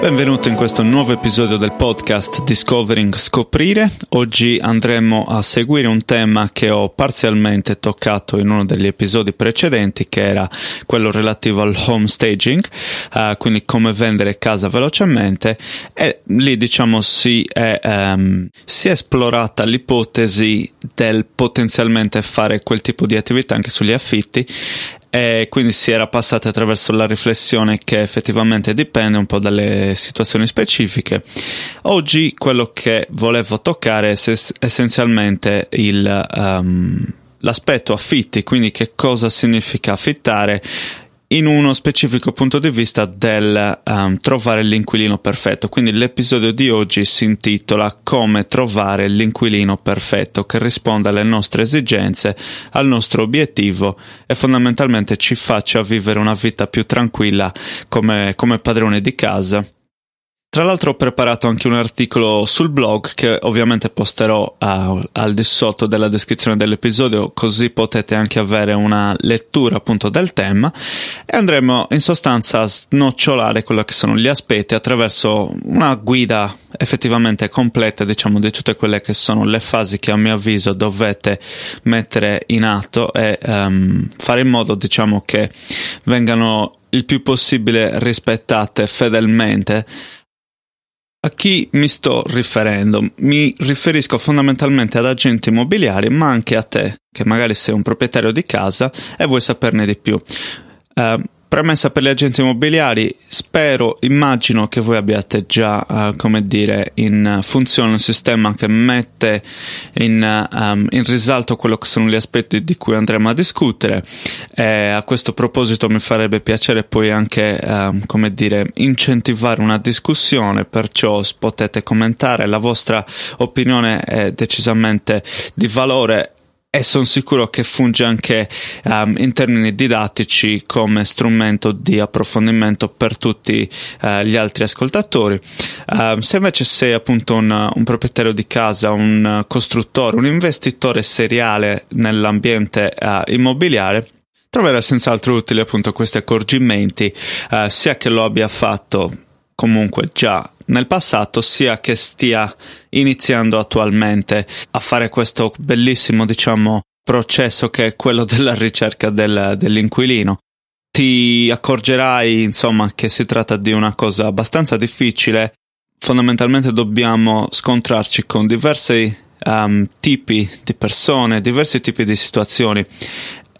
Benvenuto in questo nuovo episodio del podcast Discovering Scoprire. Oggi andremo a seguire un tema che ho parzialmente toccato in uno degli episodi precedenti, che era quello relativo al home staging, uh, quindi come vendere casa velocemente. E lì, diciamo, si è, um, si è esplorata l'ipotesi del potenzialmente fare quel tipo di attività anche sugli affitti e quindi si era passati attraverso la riflessione che effettivamente dipende un po' dalle situazioni specifiche. Oggi quello che volevo toccare è essenzialmente il, um, l'aspetto affitti, quindi che cosa significa affittare in uno specifico punto di vista del um, trovare l'inquilino perfetto. Quindi l'episodio di oggi si intitola Come trovare l'inquilino perfetto che risponda alle nostre esigenze, al nostro obiettivo e fondamentalmente ci faccia vivere una vita più tranquilla come, come padrone di casa. Tra l'altro ho preparato anche un articolo sul blog che ovviamente posterò uh, al di sotto della descrizione dell'episodio così potete anche avere una lettura appunto del tema. E andremo in sostanza a snocciolare quello che sono gli aspetti attraverso una guida effettivamente completa diciamo di tutte quelle che sono le fasi che a mio avviso dovete mettere in atto e um, fare in modo diciamo che vengano il più possibile rispettate fedelmente a chi mi sto riferendo? Mi riferisco fondamentalmente ad agenti immobiliari, ma anche a te, che magari sei un proprietario di casa e vuoi saperne di più. Uh, Premessa per gli agenti immobiliari, spero, immagino che voi abbiate già, uh, come dire, in funzione un sistema che mette in, um, in, risalto quello che sono gli aspetti di cui andremo a discutere. E a questo proposito mi farebbe piacere poi anche, um, come dire, incentivare una discussione, perciò potete commentare, la vostra opinione è decisamente di valore e sono sicuro che funge anche um, in termini didattici come strumento di approfondimento per tutti uh, gli altri ascoltatori. Uh, se invece sei appunto un, un, proprietario di casa, un costruttore, un investitore seriale nell'ambiente uh, immobiliare, troverai senz'altro utili appunto questi accorgimenti, eh, sia che lo abbia fatto comunque già nel passato sia che stia iniziando attualmente a fare questo bellissimo, diciamo, processo che è quello della ricerca del, dell'inquilino. Ti accorgerai, insomma, che si tratta di una cosa abbastanza difficile. Fondamentalmente dobbiamo scontrarci con diversi um, tipi di persone, diversi tipi di situazioni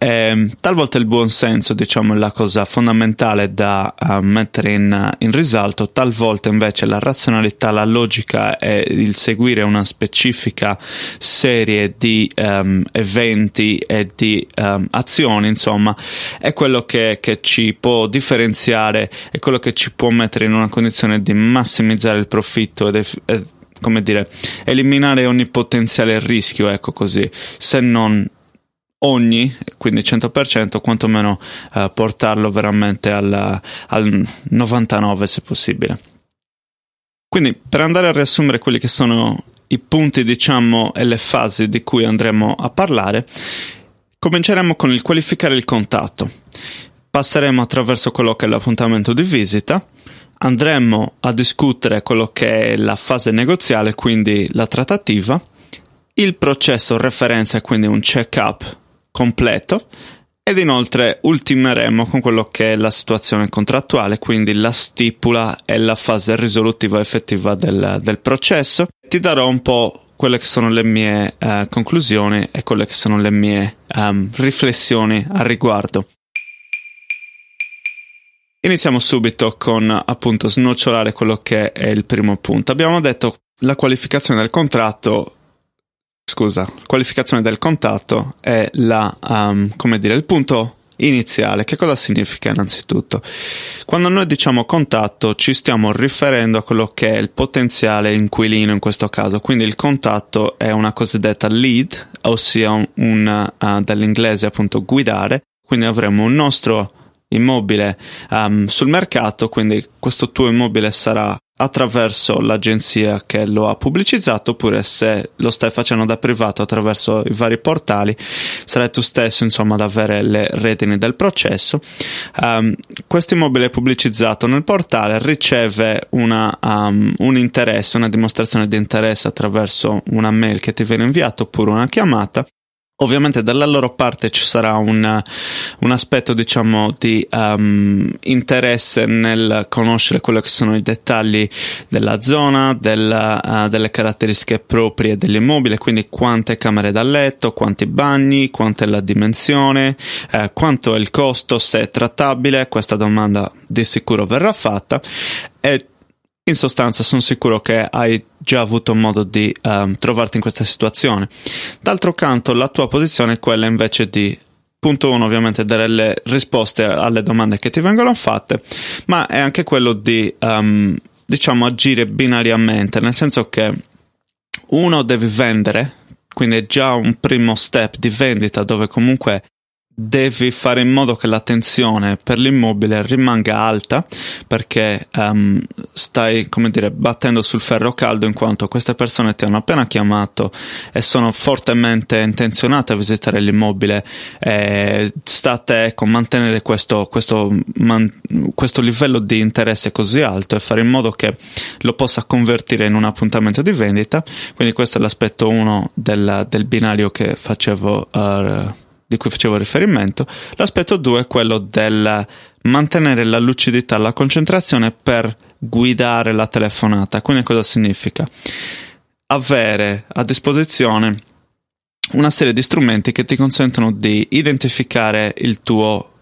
eh, talvolta il buon senso, diciamo, è la cosa fondamentale da uh, mettere in, in, risalto, talvolta invece la razionalità, la logica e il seguire una specifica serie di um, eventi e di um, azioni, insomma, è quello che, che ci può differenziare, è quello che ci può mettere in una condizione di massimizzare il profitto ed, ed come dire, eliminare ogni potenziale rischio, ecco così, se non ogni, quindi 100%, quantomeno eh, portarlo veramente al, al 99 se possibile. Quindi per andare a riassumere quelli che sono i punti, diciamo, e le fasi di cui andremo a parlare, cominceremo con il qualificare il contatto. Passeremo attraverso quello che è l'appuntamento di visita, andremo a discutere quello che è la fase negoziale, quindi la trattativa, il processo referenza, quindi un check-up completo ed inoltre ultimeremo con quello che è la situazione contrattuale, quindi la stipula e la fase risolutiva effettiva del, del processo. Ti darò un po' quelle che sono le mie uh, conclusioni e quelle che sono le mie um, riflessioni al riguardo. Iniziamo subito con appunto snocciolare quello che è il primo punto. Abbiamo detto la qualificazione del contratto scusa, qualificazione del contatto è la, um, come dire, il punto iniziale. Che cosa significa innanzitutto? Quando noi diciamo contatto ci stiamo riferendo a quello che è il potenziale inquilino in questo caso, quindi il contatto è una cosiddetta lead, ossia un, un uh, dall'inglese appunto guidare, quindi avremo un nostro immobile um, sul mercato, quindi questo tuo immobile sarà attraverso l'agenzia che lo ha pubblicizzato oppure se lo stai facendo da privato attraverso i vari portali sarai tu stesso insomma ad avere le redini del processo. Um, questo immobile pubblicizzato nel portale riceve una, um, un interesse una dimostrazione di interesse attraverso una mail che ti viene inviata oppure una chiamata Ovviamente dalla loro parte ci sarà un, un aspetto, diciamo, di um, interesse nel conoscere quelli che sono i dettagli della zona, della, uh, delle caratteristiche proprie dell'immobile, quindi quante camere da letto, quanti bagni, quanta è la dimensione, eh, quanto è il costo, se è trattabile, questa domanda di sicuro verrà fatta e in sostanza sono sicuro che hai già avuto modo di um, trovarti in questa situazione. D'altro canto la tua posizione è quella invece di punto uno ovviamente dare le risposte alle domande che ti vengono fatte, ma è anche quello di um, diciamo agire binariamente, nel senso che uno devi vendere, quindi è già un primo step di vendita dove comunque devi fare in modo che l'attenzione per l'immobile rimanga alta perché um, stai, come dire, battendo sul ferro caldo in quanto queste persone ti hanno appena chiamato e sono fortemente intenzionate a visitare l'immobile. E sta a te ecco, mantenere questo, questo, man, questo livello di interesse così alto e fare in modo che lo possa convertire in un appuntamento di vendita. Quindi questo è l'aspetto 1 del, del binario che facevo uh, di cui facevo riferimento, l'aspetto 2 è quello del mantenere la lucidità, la concentrazione per guidare la telefonata. Quindi cosa significa? Avere a disposizione una serie di strumenti che ti consentono di identificare il tuo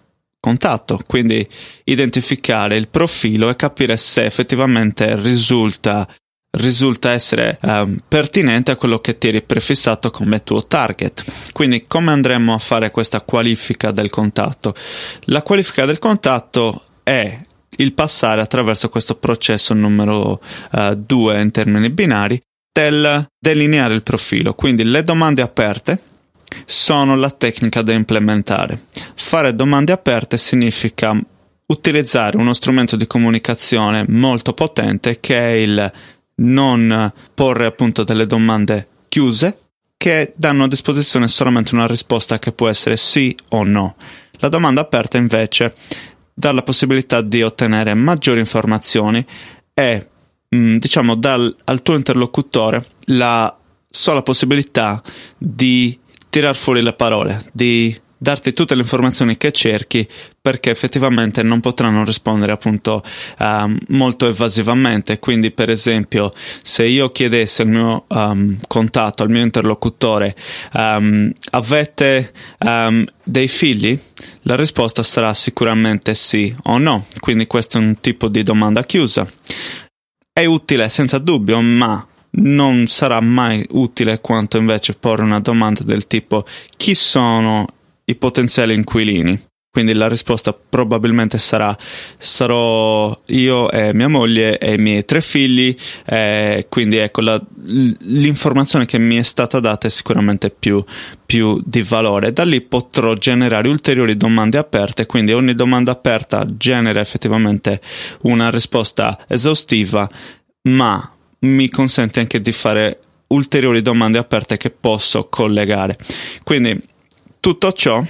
contatto, quindi identificare il profilo e capire se effettivamente risulta risulta essere um, pertinente a quello che ti eri prefissato come tuo target. Quindi come andremo a fare questa qualifica del contatto? La qualifica del contatto è il passare attraverso questo processo numero 2 uh, in termini binari del delineare il profilo. Quindi le domande aperte sono la tecnica da implementare. Fare domande aperte significa utilizzare uno strumento di comunicazione molto potente che è il non porre appunto delle domande chiuse che danno a disposizione solamente una risposta che può essere sì o no. La domanda aperta invece dà la possibilità di ottenere maggiori informazioni e mm, diciamo dà al tuo interlocutore la sola possibilità di tirar fuori le parole, di darti tutte le informazioni che cerchi perché effettivamente non potranno rispondere appunto um, molto evasivamente. Quindi per esempio se io chiedessi al mio um, contatto al mio interlocutore um, avete dei figli? La risposta sarà sicuramente sì o no. Quindi questo è un tipo di domanda chiusa. È utile senza dubbio ma non sarà mai utile quanto invece porre una domanda del tipo chi sono i potenziali inquilini. Quindi la risposta probabilmente sarà sarò io e mia moglie e i miei tre figli, eh, quindi ecco la, l'informazione che mi è stata data è sicuramente più, più di valore. Da lì potrò generare ulteriori domande aperte, quindi ogni domanda aperta genera effettivamente una risposta esaustiva, ma mi consente anche di fare ulteriori domande aperte che posso collegare. Quindi tutto ciò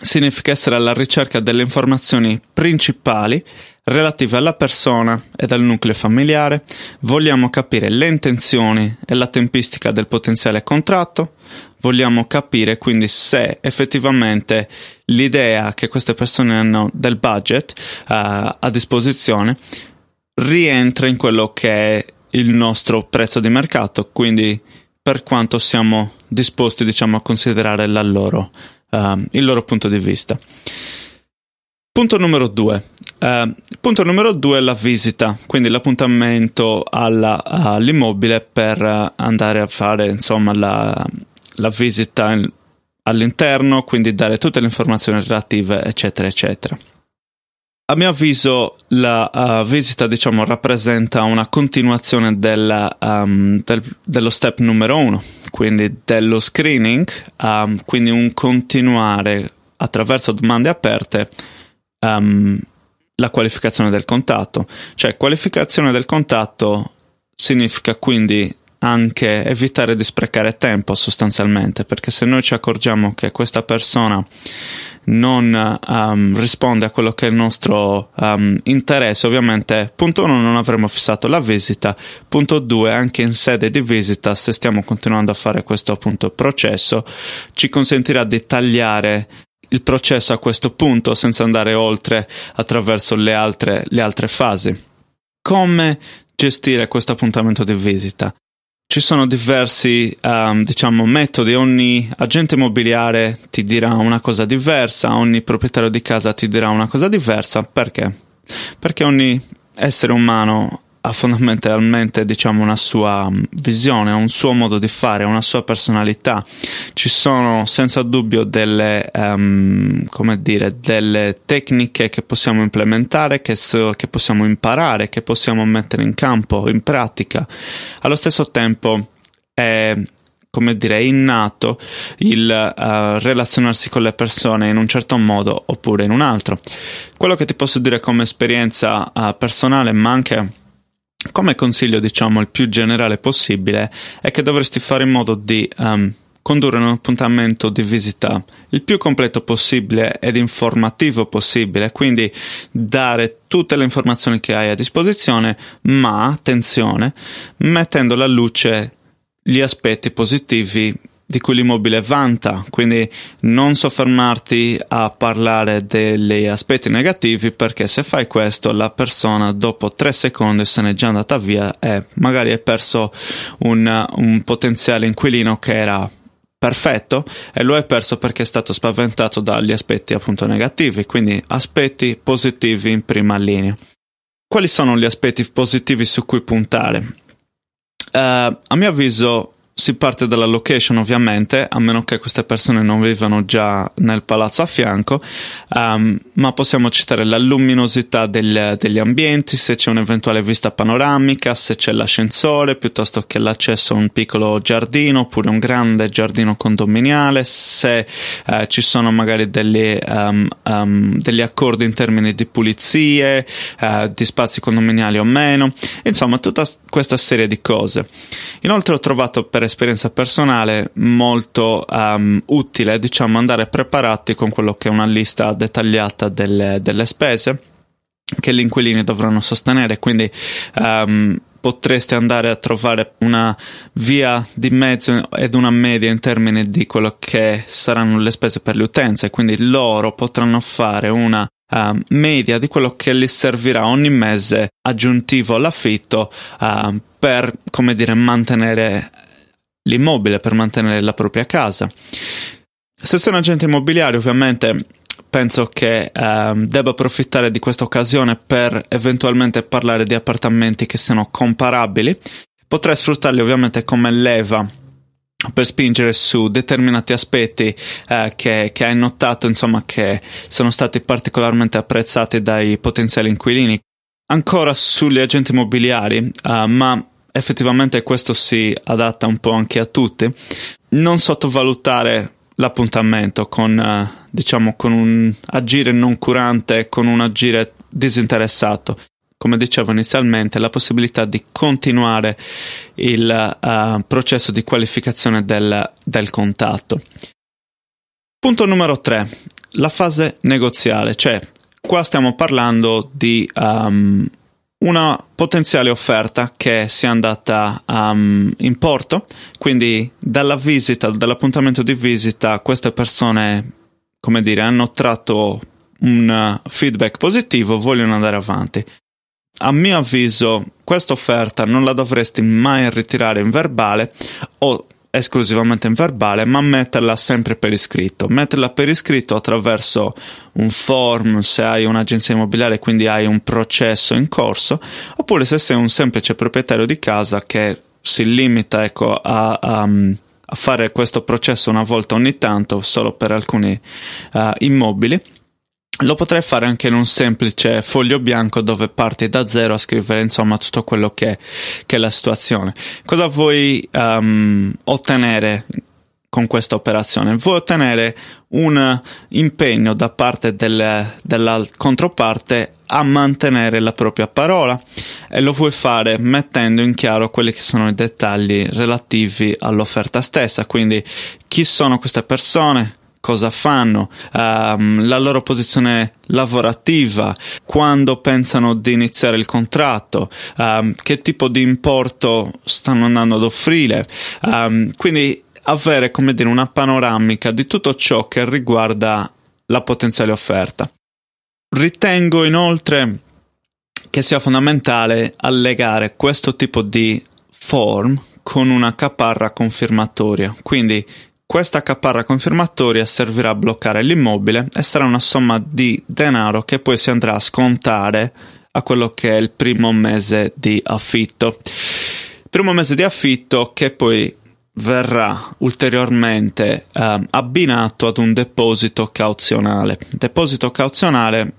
significa essere alla ricerca delle informazioni principali relative alla persona ed al nucleo familiare, vogliamo capire le intenzioni e la tempistica del potenziale contratto, vogliamo capire quindi se effettivamente l'idea che queste persone hanno del budget uh, a disposizione rientra in quello che è il nostro prezzo di mercato, quindi per quanto siamo disposti diciamo, a considerare loro, uh, il loro punto di vista. Punto numero due. Uh, punto numero due è la visita, quindi l'appuntamento alla, all'immobile per andare a fare insomma, la, la visita all'interno, quindi dare tutte le informazioni relative, eccetera, eccetera. A mio avviso la uh, visita diciamo, rappresenta una continuazione della, um, del, dello step numero uno, quindi dello screening, um, quindi un continuare attraverso domande aperte um, la qualificazione del contatto. Cioè qualificazione del contatto significa quindi anche evitare di sprecare tempo sostanzialmente, perché se noi ci accorgiamo che questa persona non um, risponde a quello che è il nostro um, interesse, ovviamente, punto uno, non avremo fissato la visita, punto due, anche in sede di visita, se stiamo continuando a fare questo appunto processo, ci consentirà di tagliare il processo a questo punto senza andare oltre attraverso le altre, le altre fasi. Come gestire questo appuntamento di visita? Ci sono diversi um, diciamo, metodi, ogni agente immobiliare ti dirà una cosa diversa, ogni proprietario di casa ti dirà una cosa diversa. Perché? Perché ogni essere umano ha fondamentalmente diciamo, una sua visione, un suo modo di fare, una sua personalità. Ci sono senza dubbio delle, um, dire, delle tecniche che possiamo implementare, che, so, che, possiamo imparare, che possiamo mettere in campo, in pratica. Allo stesso tempo è come dire, innato il uh, relazionarsi con le persone in un certo modo oppure in un altro. Quello che ti posso dire come esperienza uh, personale, ma anche come consiglio, diciamo, il più generale possibile, è che dovresti fare in modo di um, condurre un appuntamento di visita il più completo possibile ed informativo possibile, quindi dare tutte le informazioni che hai a disposizione, ma attenzione, mettendo alla luce gli aspetti positivi di cui l'immobile vanta, quindi non soffermarti a parlare degli aspetti negativi perché se fai questo la persona dopo tre secondi se n'è già andata via e magari hai perso un, un potenziale inquilino che era perfetto e lo hai perso perché è stato spaventato dagli aspetti appunto negativi, quindi aspetti positivi in prima linea. Quali sono gli aspetti positivi su cui puntare? Uh, a mio avviso si parte dalla location ovviamente, a meno che queste persone non vivano già nel palazzo a fianco, um, ma possiamo citare la luminosità del, degli ambienti, se c'è un'eventuale vista panoramica, se c'è l'ascensore, piuttosto che l'accesso a un piccolo giardino oppure un grande giardino condominiale, se uh, ci sono magari degli, um, um, degli, accordi in termini di pulizie, uh, di spazi condominiali o meno, insomma tutta questa serie di cose. Inoltre ho trovato per esperienza personale molto um, utile, diciamo, andare preparati con quello che è una lista dettagliata delle, delle spese che gli inquilini dovranno sostenere, quindi um, potreste andare a trovare una via di mezzo ed una media in termini di quello che saranno le spese per le utenze, quindi loro potranno fare una uh, media di quello che gli servirà ogni mese aggiuntivo all'affitto uh, per, come dire, mantenere l'immobile per mantenere la propria casa. Se sei un agente immobiliare, ovviamente penso che ehm, debba approfittare di questa occasione per eventualmente parlare di appartamenti che siano comparabili. Potrei sfruttarli ovviamente come leva per spingere su determinati aspetti eh, che, che, hai notato, insomma, che sono stati particolarmente apprezzati dai potenziali inquilini. Ancora sugli agenti immobiliari, eh, ma effettivamente questo si adatta un po' anche a tutti, non sottovalutare l'appuntamento con, eh, diciamo, con un agire non curante, con un agire disinteressato. Come dicevo inizialmente, la possibilità di continuare il uh, processo di qualificazione del, del contatto. Punto numero 3, la fase negoziale, cioè qua stiamo parlando di um, una potenziale offerta che sia andata um, in porto, quindi dalla visita, dall'appuntamento di visita, queste persone, come dire, hanno tratto un feedback positivo, vogliono andare avanti. A mio avviso, questa offerta non la dovresti mai ritirare in verbale o esclusivamente in verbale, ma metterla sempre per iscritto. Metterla per iscritto attraverso un form se hai un'agenzia immobiliare, quindi hai un processo in corso, oppure se sei un semplice proprietario di casa che si limita ecco, a, a, fare questo processo una volta ogni tanto, solo per alcuni uh, immobili. Lo potrei fare anche in un semplice foglio bianco dove parti da zero a scrivere insomma tutto quello che, che è la situazione. Cosa vuoi um, ottenere con questa operazione? Vuoi ottenere un impegno da parte del, della controparte a mantenere la propria parola e lo vuoi fare mettendo in chiaro quelli che sono i dettagli relativi all'offerta stessa, quindi chi sono queste persone, cosa fanno, um, la loro posizione lavorativa, quando pensano di iniziare il contratto, um, che tipo di importo stanno andando ad offrire. Um, quindi avere, come dire, una panoramica di tutto ciò che riguarda la potenziale offerta. Ritengo inoltre che sia fondamentale allegare questo tipo di form con una caparra confermatoria. Quindi questa caparra confermatoria servirà a bloccare l'immobile e sarà una somma di denaro che poi si andrà a scontare a quello che è il primo mese di affitto. Primo mese di affitto che poi verrà ulteriormente eh, abbinato ad un deposito cauzionale. Deposito cauzionale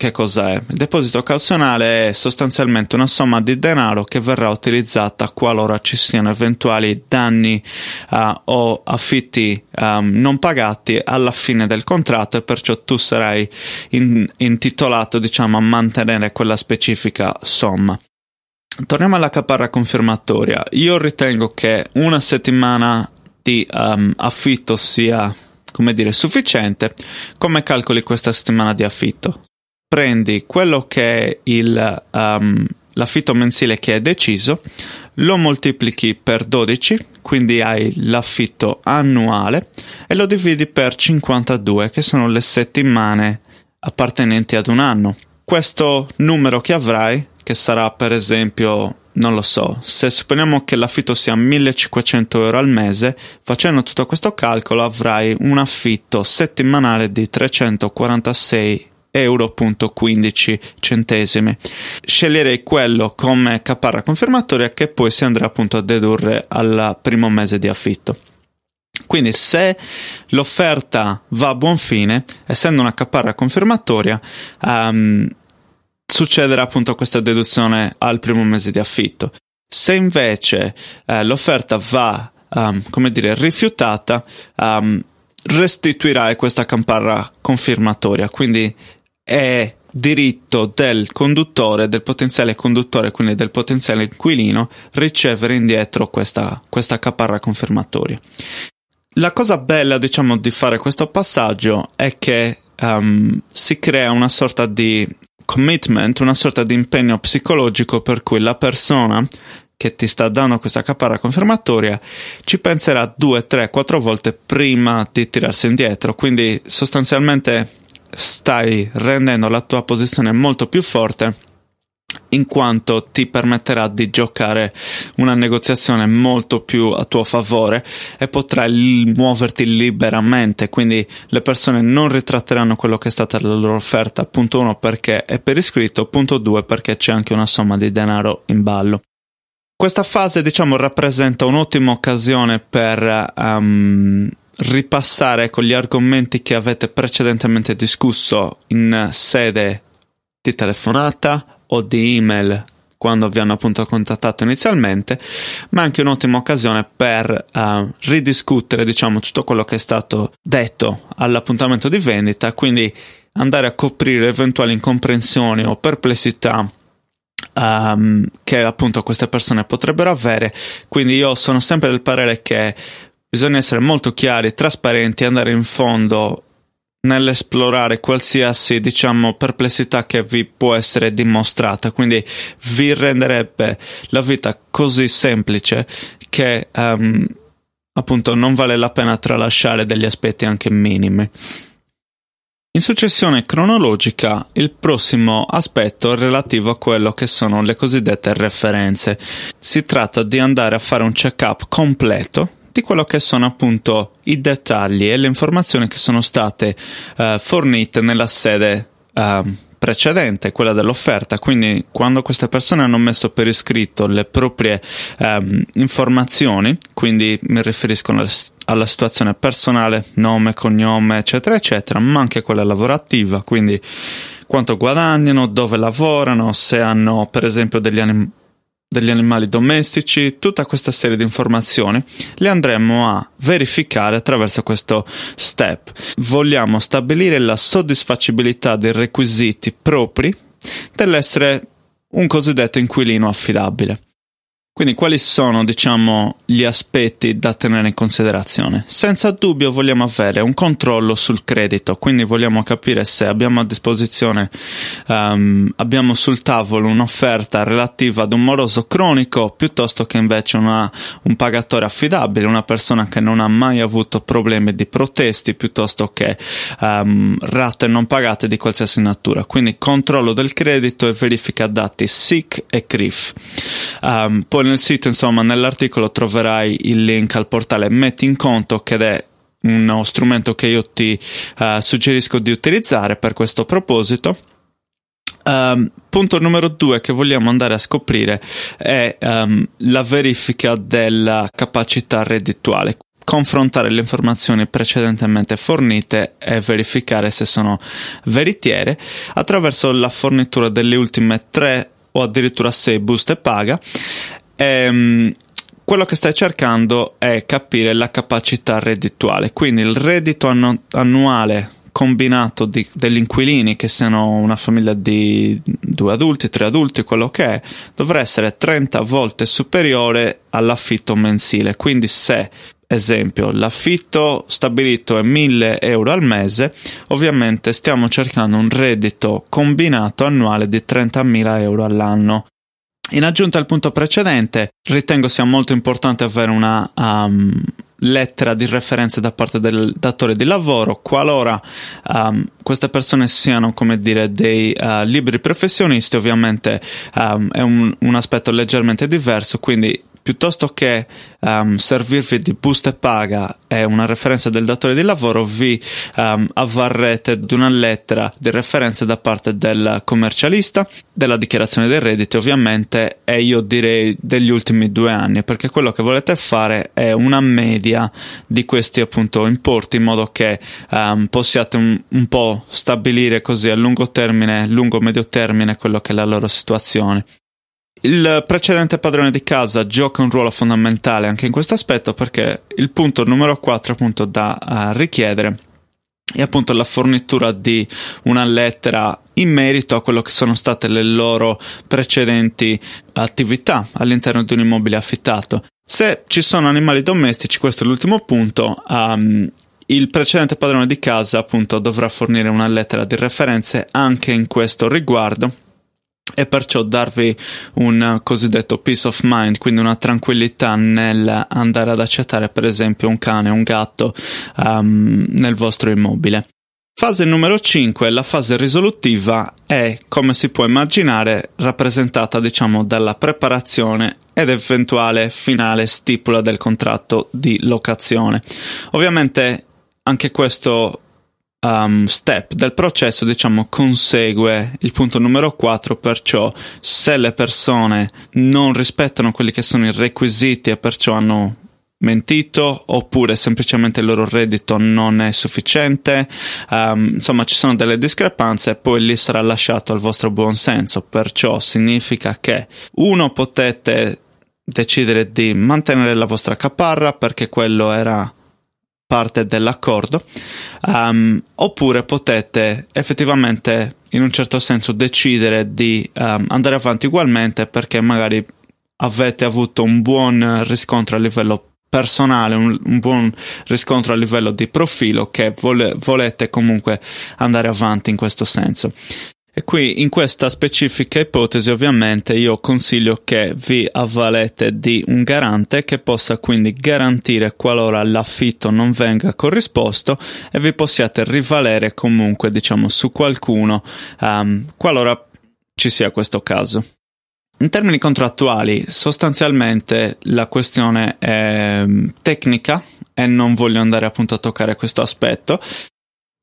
che cos'è? Il deposito cauzionale è sostanzialmente una somma di denaro che verrà utilizzata qualora ci siano eventuali danni uh, o affitti um, non pagati alla fine del contratto e perciò tu sarai in, intitolato diciamo, a mantenere quella specifica somma. Torniamo alla caparra confermatoria. Io ritengo che una settimana di um, affitto sia, come dire, sufficiente. Come calcoli questa settimana di affitto? Prendi quello che è il, um, l'affitto mensile che è deciso, lo moltiplichi per 12, quindi hai l'affitto annuale, e lo dividi per 52, che sono le settimane appartenenti ad un anno. Questo numero che avrai che sarà per esempio, non lo so, se supponiamo che l'affitto sia 1500 euro al mese, facendo tutto questo calcolo avrai un affitto settimanale di 346 euro.15 centesimi. Sceglierei quello come caparra confermatoria che poi si andrà appunto a dedurre al primo mese di affitto. Quindi se l'offerta va a buon fine, essendo una caparra confermatoria, um, succederà appunto questa deduzione al primo mese di affitto. Se invece eh, l'offerta va, um, come dire, rifiutata, um, restituirai questa campana confermatoria, quindi è diritto del conduttore, del potenziale conduttore, quindi del potenziale inquilino, ricevere indietro questa, questa caparra confermatoria. La cosa bella, diciamo, di fare questo passaggio è che um, si crea una sorta di commitment, una sorta di impegno psicologico per cui la persona che ti sta dando questa caparra confermatoria ci penserà due, tre, quattro volte prima di tirarsi indietro. Quindi sostanzialmente stai rendendo la tua posizione molto più forte in quanto ti permetterà di giocare una negoziazione molto più a tuo favore e potrai muoverti liberamente, quindi le persone non ritratteranno quello che è stata la loro offerta, punto uno perché è per iscritto, punto due perché c'è anche una somma di denaro in ballo. Questa fase, diciamo, rappresenta un'ottima occasione per um, ripassare con gli argomenti che avete precedentemente discusso in sede di telefonata o di email quando vi hanno appunto contattato inizialmente, ma anche un'ottima occasione per uh, ridiscutere, diciamo, tutto quello che è stato detto all'appuntamento di vendita, quindi andare a coprire eventuali incomprensioni o perplessità um, che appunto queste persone potrebbero avere. Quindi io sono sempre del parere che bisogna essere molto chiari, trasparenti, andare in fondo nell'esplorare qualsiasi diciamo perplessità che vi può essere dimostrata quindi vi renderebbe la vita così semplice che um, appunto non vale la pena tralasciare degli aspetti anche minimi in successione cronologica, il prossimo aspetto è relativo a quello che sono le cosiddette referenze. Si tratta di andare a fare un check-up completo di quello che sono appunto i dettagli e le informazioni che sono state uh, fornite nella sede uh, precedente, quella dell'offerta, quindi quando queste persone hanno messo per iscritto le proprie ehm, informazioni, quindi mi riferisco alla, alla situazione personale, nome, cognome, eccetera, eccetera, ma anche quella lavorativa, quindi quanto guadagnano, dove lavorano, se hanno per esempio degli, anim- degli animali domestici, tutta questa serie di informazioni le andremo a verificare attraverso questo step. Vogliamo stabilire la soddisfacibilità dei requisiti propri dell'essere un cosiddetto inquilino affidabile. Quindi quali sono, diciamo, gli aspetti da tenere in considerazione? Senza dubbio vogliamo avere un controllo sul credito, quindi vogliamo capire se abbiamo a disposizione, um, abbiamo sul tavolo un'offerta relativa ad un moroso cronico piuttosto che invece una, un pagatore affidabile, una persona che non ha mai avuto problemi di protesti piuttosto che um, rate non pagate di qualsiasi natura. Quindi controllo del credito e verifica dati SIC e CRIF. Um, poi nel sito, insomma, nell'articolo troverai il link al portale. Metti in Conto che è uno strumento che io ti uh, suggerisco di utilizzare per questo proposito. Um, punto numero due che vogliamo andare a scoprire è um, la verifica della capacità reddituale. Confrontare le informazioni precedentemente fornite e verificare se sono veritiere attraverso la fornitura delle ultime tre o addirittura sei buste paga Ehm, quello che stai cercando è capire la capacità reddituale, quindi il reddito annu- annuale combinato di, degli inquilini, che siano una famiglia di due adulti, tre adulti, quello che è, dovrà essere 30 volte superiore all'affitto mensile. Quindi se esempio, l'affitto stabilito è 1000 euro al mese, ovviamente stiamo cercando un reddito combinato annuale di 30.000 euro all'anno. In aggiunta al punto precedente, ritengo sia molto importante avere una um, lettera di referenza da parte del datore di lavoro. Qualora um, queste persone siano come dire dei uh, liberi professionisti ovviamente um, è un, un aspetto leggermente diverso quindi piuttosto che um, servirvi di busta paga e una referenza del datore di lavoro, vi um, avvarrete di una lettera di referenza da parte del commercialista, della dichiarazione dei redditi ovviamente, e io direi degli ultimi due anni, perché quello che volete fare è una media di questi appunto importi in modo che um, possiate un, un po' stabilire così a lungo termine, lungo-medio termine, quello che è la loro situazione. Il precedente padrone di casa gioca un ruolo fondamentale anche in questo aspetto perché il punto numero 4 appunto da uh, richiedere è appunto la fornitura di una lettera in merito a quello che sono state le loro precedenti attività all'interno di un immobile affittato. Se ci sono animali domestici, questo è l'ultimo punto, um, il precedente padrone di casa appunto dovrà fornire una lettera di referenze anche in questo riguardo e perciò darvi un cosiddetto peace of mind, quindi una tranquillità nel andare ad accettare per esempio un cane, un gatto um, nel vostro immobile. Fase numero 5, la fase risolutiva, è, come si può immaginare, rappresentata diciamo dalla preparazione ed eventuale finale stipula del contratto di locazione. Ovviamente anche questo um, step del processo, diciamo, consegue il punto numero 4, perciò se le persone non rispettano quelli che sono i requisiti e perciò hanno mentito oppure semplicemente il loro reddito non è sufficiente um, insomma ci sono delle discrepanze e poi lì sarà lasciato al vostro buon senso. Perciò significa che uno potete decidere di mantenere la vostra caparra perché quello era parte dell'accordo, um, oppure potete effettivamente in un certo senso decidere di um, andare avanti ugualmente perché magari avete avuto un buon riscontro a livello personale, un, un buon riscontro a livello di profilo che vole, volete comunque andare avanti in questo senso. E qui in questa specifica ipotesi ovviamente io consiglio che vi avvalete di un garante che possa quindi garantire qualora l'affitto non venga corrisposto e vi possiate rivalere comunque diciamo su qualcuno um, qualora ci sia questo caso. In termini contrattuali sostanzialmente la questione è tecnica e non voglio andare appunto a toccare questo aspetto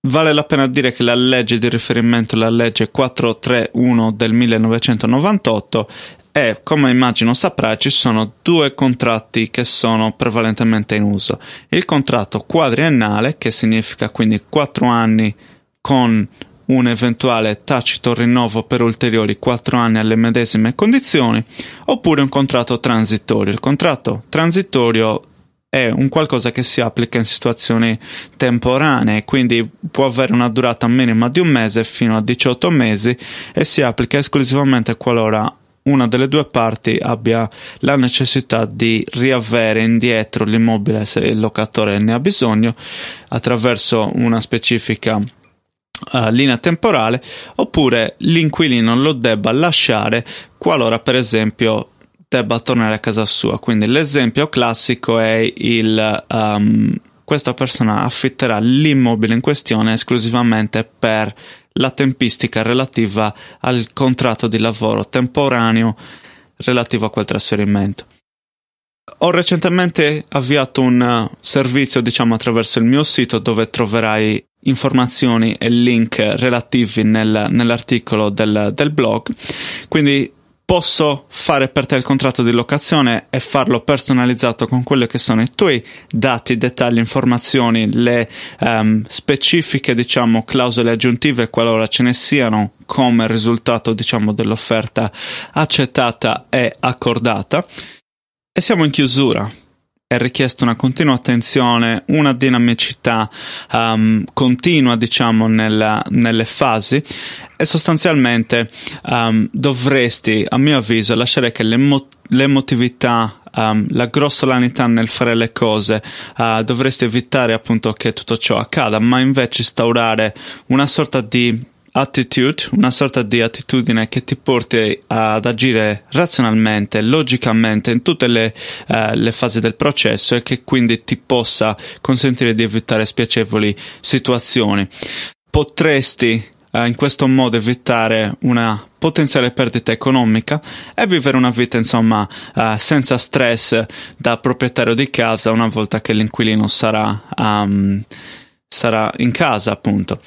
Vale la pena dire che la legge di riferimento è la legge 431 del 1998 e come immagino saprai ci sono due contratti che sono prevalentemente in uso. Il contratto quadriennale, che significa quindi 4 anni con un eventuale tacito rinnovo per ulteriori 4 anni alle medesime condizioni, oppure un contratto transitorio. Il contratto transitorio è un qualcosa che si applica in situazioni temporanee, quindi può avere una durata minima di un mese fino a 18 mesi e si applica esclusivamente qualora una delle due parti abbia la necessità di riavere indietro l'immobile se il locatore ne ha bisogno attraverso una specifica uh, linea temporale oppure l'inquilino lo debba lasciare qualora per esempio debba tornare a casa sua. Quindi l'esempio classico è il um, questa persona affitterà l'immobile in questione esclusivamente per la tempistica relativa al contratto di lavoro temporaneo relativo a quel trasferimento. Ho recentemente avviato un servizio, diciamo, attraverso il mio sito dove troverai informazioni e link relativi nel, nell'articolo del, del blog. Quindi posso fare per te il contratto di locazione e farlo personalizzato con quelli che sono i tuoi dati, dettagli, informazioni, le um, specifiche, diciamo, clausole aggiuntive qualora ce ne siano come risultato, diciamo, dell'offerta accettata e accordata. E siamo in chiusura è richiesta una continua attenzione, una dinamicità um, continua, diciamo, nella, nelle fasi e sostanzialmente um, dovresti, a mio avviso, lasciare che l'emo- l'emotività, um, la grossolanità nel fare le cose, uh, dovresti evitare appunto che tutto ciò accada, ma invece instaurare una sorta di attitude, una sorta di attitudine che ti porti ad agire razionalmente, logicamente in tutte le, uh, le, fasi del processo e che quindi ti possa consentire di evitare spiacevoli situazioni. Potresti uh, in questo modo evitare una potenziale perdita economica e vivere una vita insomma uh, senza stress da proprietario di casa una volta che l'inquilino sarà, um, sarà in casa appunto.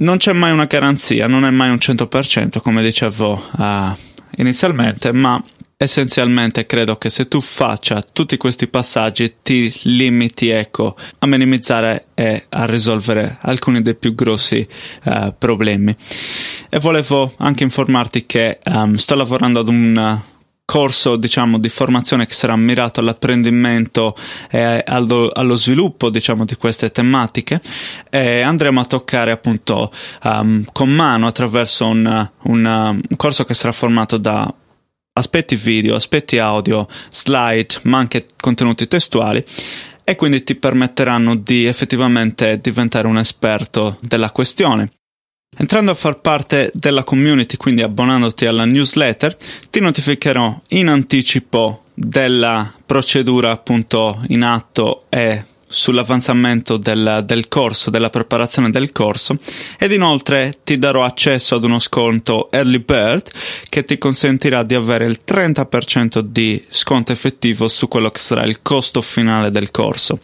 Non c'è mai una garanzia, non è mai un 100% come dicevo uh, inizialmente, ma essenzialmente credo che se tu faccia tutti questi passaggi ti limiti ecco, a minimizzare e a risolvere alcuni dei più grossi uh, problemi. E volevo anche informarti che um, sto lavorando ad un corso diciamo di formazione che sarà mirato all'apprendimento e allo, allo sviluppo diciamo di queste tematiche e andremo a toccare appunto um, con mano attraverso un, un, un corso che sarà formato da aspetti video, aspetti audio, slide, ma anche contenuti testuali e quindi ti permetteranno di effettivamente diventare un esperto della questione. Entrando a far parte della community, quindi abbonandoti alla newsletter, ti notificherò in anticipo della procedura appunto in atto e sull'avanzamento del, del, corso, della preparazione del corso ed inoltre ti darò accesso ad uno sconto Early Bird che ti consentirà di avere il 30% di sconto effettivo su quello che sarà il costo finale del corso.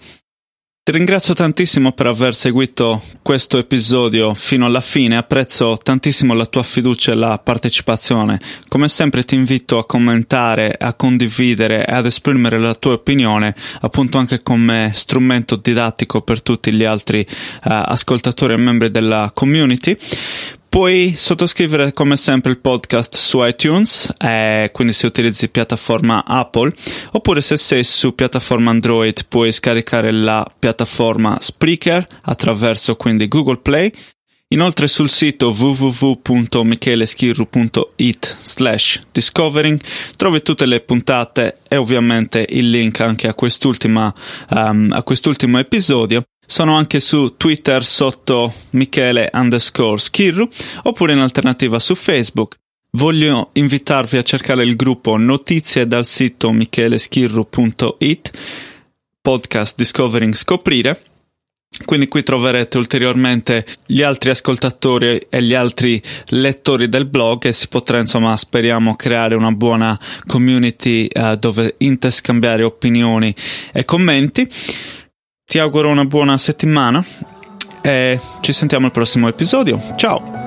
Ti ringrazio tantissimo per aver seguito questo episodio fino alla fine, apprezzo tantissimo la tua fiducia e la partecipazione. Come sempre ti invito a commentare, a condividere e ad esprimere la tua opinione, appunto anche come strumento didattico per tutti gli altri uh, ascoltatori e membri della community. Puoi sottoscrivere come sempre il podcast su iTunes, eh, quindi se utilizzi piattaforma Apple, oppure se sei su piattaforma Android puoi scaricare la piattaforma Spreaker attraverso quindi Google Play. Inoltre sul sito www.micheleschirru.it slash discovering trovi tutte le puntate e ovviamente il link anche a, quest'ultima, um, a quest'ultimo episodio. Sono anche su Twitter sotto Michele underscore Schirru oppure in alternativa su Facebook. Voglio invitarvi a cercare il gruppo Notizie dal sito micheleschirru.it podcast Discovering Scoprire. Quindi qui troverete ulteriormente gli altri ascoltatori e gli altri lettori del blog e si potrà insomma speriamo creare una buona community uh, dove interscambiare opinioni e commenti. Ti auguro una buona settimana e ci sentiamo al prossimo episodio. Ciao!